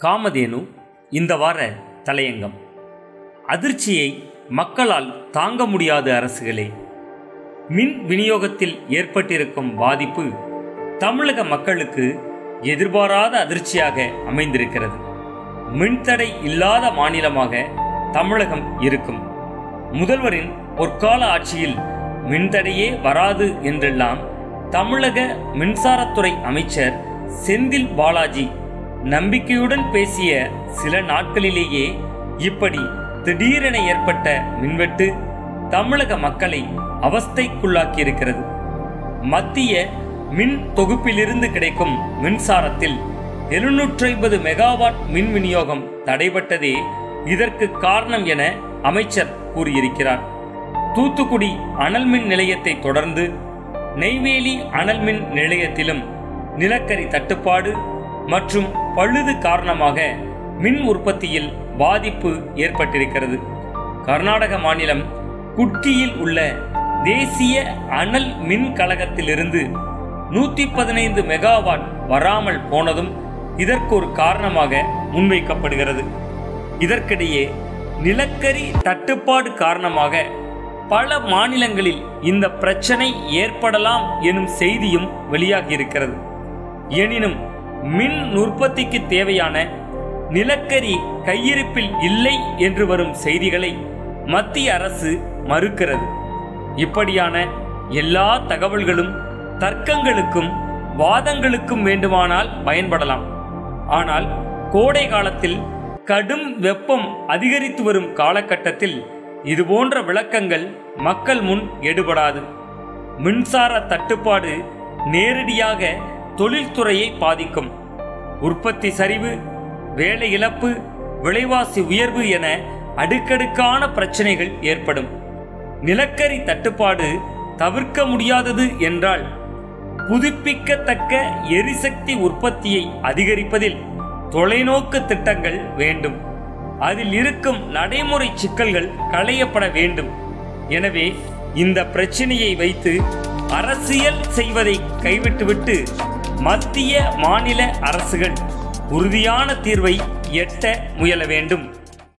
காமதேனு இந்த வார தலையங்கம். அதிர்ச்சியை மக்களால் தாங்க முடியாத அரசுகளே மின் விநியோகத்தில் ஏற்பட்டிருக்கும் பாதிப்பு தமிழக மக்களுக்கு எதிர்பாராத அதிர்ச்சியாக அமைந்திருக்கிறது. மின்தடை இல்லாத மாநிலமாக தமிழகம் இருக்கும். முதல்வரின் பொற்கால ஆட்சியில் மின்தடையே வராது என்றெல்லாம் தமிழக மின்சாரத்துறை அமைச்சர் செந்தில் பாலாஜி நம்பிக்கையுடன் பேசிய சில நாட்களிலேயே இப்படி திடீரென ஏற்பட்ட மின்வெட்டு தமிழக மக்களை அவஸ்தைக்குள்ளாக்கியிருக்கிறது. மத்திய மின் தொகுப்பிலிருந்து கிடைக்கும் மின்சாரத்தில் எழுநூற்றி ஐம்பது மெகாவாட் மின் விநியோகம் தடைபட்டதே இதற்கு காரணம் என அமைச்சர் கூறியிருக்கிறார். தூத்துக்குடி அனல் மின் நிலையத்தை தொடர்ந்து நெய்வேலி அனல் மின் நிலையத்திலும் நிலக்கரி தட்டுப்பாடு மற்றும் பழுது காரணமாக மின் உற்பத்தியில் பாதிப்பு ஏற்பட்டிருக்கிறது. கர்நாடக மாநிலம் குட்கியில் உள்ள தேசிய அனல் மின் கழகத்திலிருந்து நூற்றி பதினைந்து மெகாவாட் வராமல் போனதும் இதற்கு ஒரு காரணமாக முன்வைக்கப்படுகிறது. இதற்கிடையே நிலக்கரி தட்டுப்பாடு காரணமாக பல மாநிலங்களில் இந்த பிரச்சனை ஏற்படலாம் எனும் செய்தியும் வெளியாகியிருக்கிறது. எனினும் மின் உற்பத்திக்கு தேவையான நிலக்கரி கையிருப்பில் இல்லை என்று வரும் செய்திகளை மத்திய அரசு மறுக்கிறது. இப்படியான எல்லா தகவல்களும் தர்க்கங்களுக்கும் வாதங்களுக்கும் வேண்டுமானால் பயன்படலாம். ஆனால் கோடை காலத்தில் கடும் வெப்பம் அதிகரித்து வரும் காலகட்டத்தில் இதுபோன்ற விளக்கங்கள் மக்கள் முன் எடுபடாது. மின்சார தட்டுப்பாடு நேரடியாக தொழில்துறையை பாதிக்கும். உற்பத்தி சரிவு வேலை இழப்பு விலைவாசி உயர்வு என அடுக்கடுக்கான பிரச்சனைகள் ஏற்படும். நிலக்கரி தட்டுப்பாடு தவிர்க்க முடியாதது என்றால் புதுப்பிக்கத்தக்க எரிசக்தி உற்பத்தியை அதிகரிப்பதில் தொலைநோக்கு திட்டங்கள் வேண்டும். அதில் இருக்கும் நடைமுறை சிக்கல்கள் களையப்பட வேண்டும். எனவே இந்த பிரச்சனையை வைத்து அரசியல் செய்வதை கைவிட்டுவிட்டு மத்திய மாநில அரசுகள் உறுதியான தீர்வை எட்ட முயல வேண்டும்.